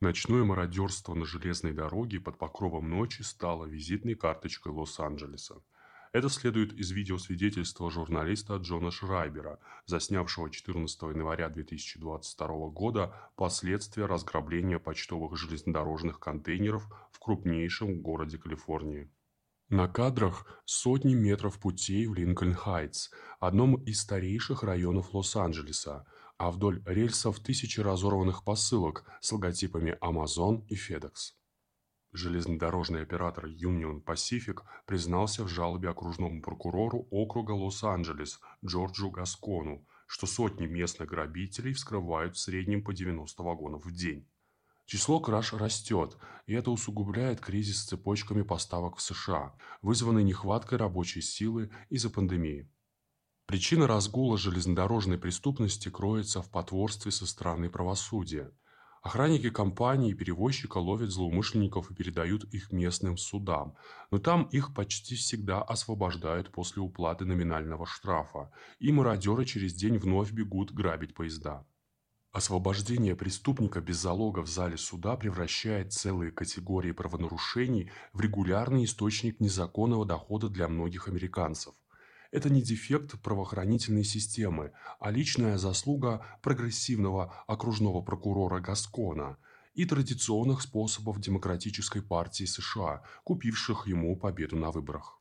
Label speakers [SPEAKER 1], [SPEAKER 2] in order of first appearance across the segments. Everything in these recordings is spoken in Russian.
[SPEAKER 1] Ночное мародерство на железной дороге под покровом ночи стало визитной карточкой Лос-Анджелеса. Это следует из видеосвидетельства журналиста Джона Шрайбера, заснявшего 14 января 2022 года последствия разграбления почтовых железнодорожных контейнеров в крупнейшем городе Калифорнии. На кадрах сотни метров путей в Линкольн-Хайтс, одном из старейших районов Лос-Анджелеса, а вдоль рельсов тысячи разорванных посылок с логотипами Amazon и FedEx. Железнодорожный оператор Union Pacific признался в жалобе окружному прокурору округа Лос-Анджелес Джорджу Гаскону, что сотни местных грабителей вскрывают в среднем по 90 вагонов в день. Число краж растет, и это усугубляет кризис с цепочками поставок в США, вызванный нехваткой рабочей силы из-за пандемии. Причина разгула железнодорожной преступности кроется в потворстве со стороны правосудия. Охранники компании и перевозчика ловят злоумышленников и передают их местным судам, но там их почти всегда освобождают после уплаты номинального штрафа, и мародеры через день вновь бегут грабить поезда. Освобождение преступника без залога в зале суда превращает целые категории правонарушений в регулярный источник незаконного дохода для многих американцев – это не дефект правоохранительной системы, а личная заслуга прогрессивного окружного прокурора Гаскона и традиционных способов демократической партии США, купивших ему победу на выборах.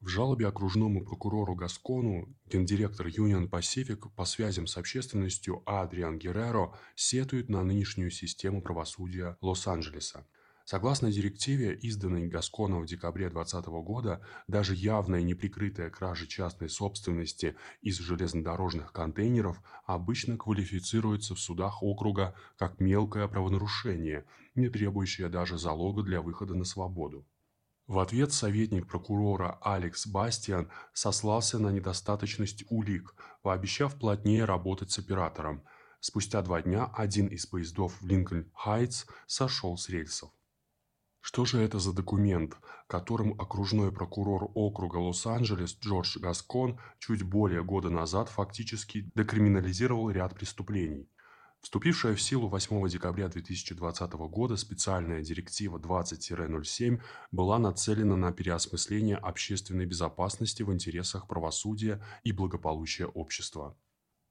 [SPEAKER 1] В жалобе окружному прокурору Гаскону гендиректор Union Pacific по связям с общественностью Адриан Герреро сетует на нынешнюю систему правосудия Лос-Анджелеса. Согласно директиве, изданной Гасконом в декабре 2020 года, даже явная неприкрытая кража частной собственности из железнодорожных контейнеров обычно квалифицируется в судах округа как мелкое правонарушение, не требующее даже залога для выхода на свободу. В ответ советник прокурора Алекс Бастиан сослался на недостаточность улик, пообещав плотнее работать с оператором. Спустя два дня один из поездов в Линкольн-Хайтс сошел с рельсов. Что же это за документ, которым окружной прокурор округа Лос-Анджелес Джордж Гаскон чуть более года назад фактически декриминализировал ряд преступлений? Вступившая в силу 8 декабря 2020 года специальная директива 20-07 была нацелена на переосмысление общественной безопасности в интересах правосудия и благополучия общества.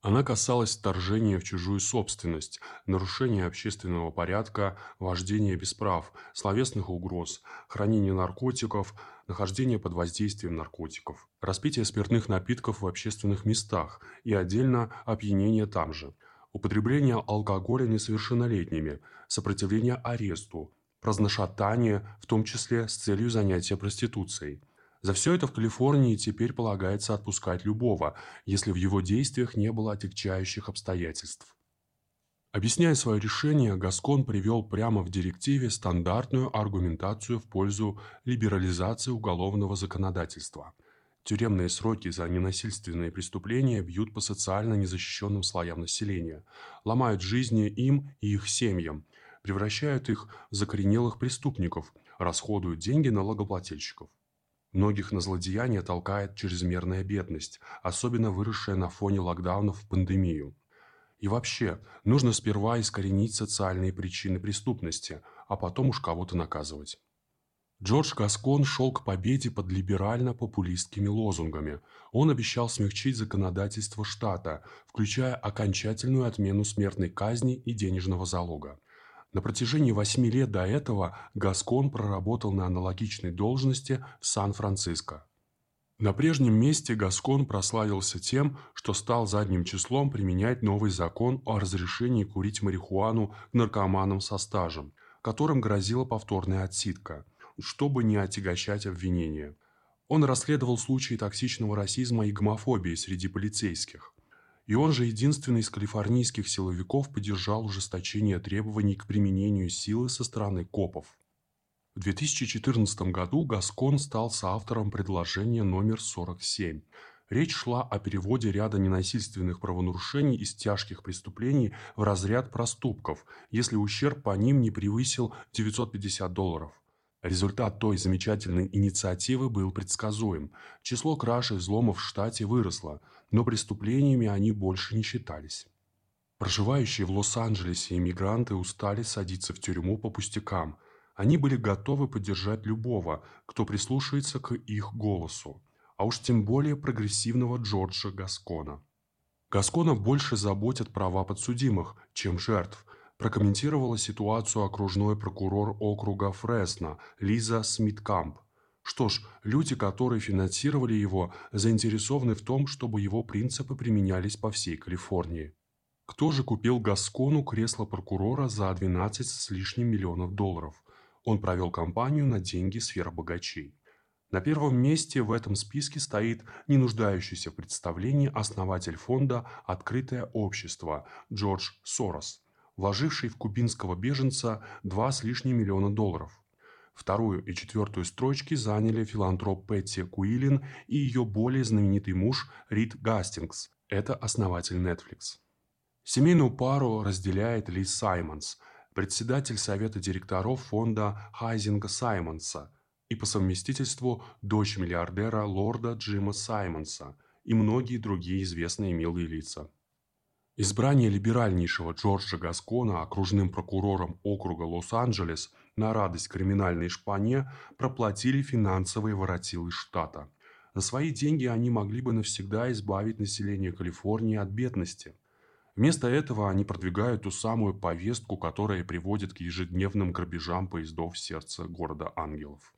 [SPEAKER 1] Она касалась вторжения в чужую собственность, нарушения общественного порядка, вождения без прав, словесных угроз, хранения наркотиков, нахождения под воздействием наркотиков, распития спиртных напитков в общественных местах и отдельно опьянения там же, употребление алкоголя несовершеннолетними, сопротивление аресту, разношатание, в том числе с целью занятия проституцией – за все это в Калифорнии теперь полагается отпускать любого, если в его действиях не было отягчающих обстоятельств. Объясняя свое решение, Гаскон привел прямо в директиве стандартную аргументацию в пользу либерализации уголовного законодательства. Тюремные сроки за ненасильственные преступления бьют по социально незащищенным слоям населения, ломают жизни им и их семьям, превращают их в закоренелых преступников, расходуют деньги налогоплательщиков. Многих на злодеяние толкает чрезмерная бедность, особенно выросшая на фоне локдаунов в пандемию. И вообще, нужно сперва искоренить социальные причины преступности, а потом уж кого-то наказывать. Джордж Гаскон шел к победе под либерально-популистскими лозунгами. Он обещал смягчить законодательство штата, включая окончательную отмену смертной казни и денежного залога. На протяжении восьми лет до этого Гаскон проработал на аналогичной должности в Сан-Франциско. На прежнем месте Гаскон прославился тем, что стал задним числом применять новый закон о разрешении курить марихуану наркоманам со стажем, которым грозила повторная отсидка, чтобы не отягощать обвинения. Он расследовал случаи токсичного расизма и гомофобии среди полицейских. И он же единственный из калифорнийских силовиков поддержал ужесточение требований к применению силы со стороны копов. В 2014 году Гаскон стал соавтором предложения номер 47. Речь шла о переводе ряда ненасильственных правонарушений из тяжких преступлений в разряд проступков, если ущерб по ним не превысил 950 долларов. Результат той замечательной инициативы был предсказуем. Число краж и взломов в штате выросло, но преступлениями они больше не считались. Проживающие в Лос-Анджелесе иммигранты устали садиться в тюрьму по пустякам. Они были готовы поддержать любого, кто прислушается к их голосу, а уж тем более прогрессивного Джорджа Гаскона. Гаскона больше заботят права подсудимых, чем жертв, прокомментировала ситуацию окружной прокурор округа Фресно Лиза Смиткамп. Что ж, люди, которые финансировали его, заинтересованы в том, чтобы его принципы применялись по всей Калифорнии. Кто же купил Гаскону кресло прокурора за 12 с лишним миллионов долларов? Он провел кампанию на деньги сверхбогачей. На первом месте в этом списке стоит не нуждающийся в представлении основатель фонда «Открытое общество» Джордж Сорос, вложивший в кубинского беженца 2 с лишним миллиона долларов. Вторую и четвертую строчки заняли филантроп Петти Куилин и ее более знаменитый муж Рид Гастингс. Это основатель Netflix. Семейную пару разделяет Ли Саймонс, председатель совета директоров фонда Хайзинга Саймонса и по совместительству дочь миллиардера лорда Джима Саймонса и многие другие известные милые лица. Избрание либеральнейшего Джорджа Гаскона окружным прокурором округа Лос-Анджелес на радость криминальной шпане проплатили финансовые воротилы штата. На свои деньги они могли бы навсегда избавить население Калифорнии от бедности – Вместо этого они продвигают ту самую повестку, которая приводит к ежедневным грабежам поездов сердца города ангелов.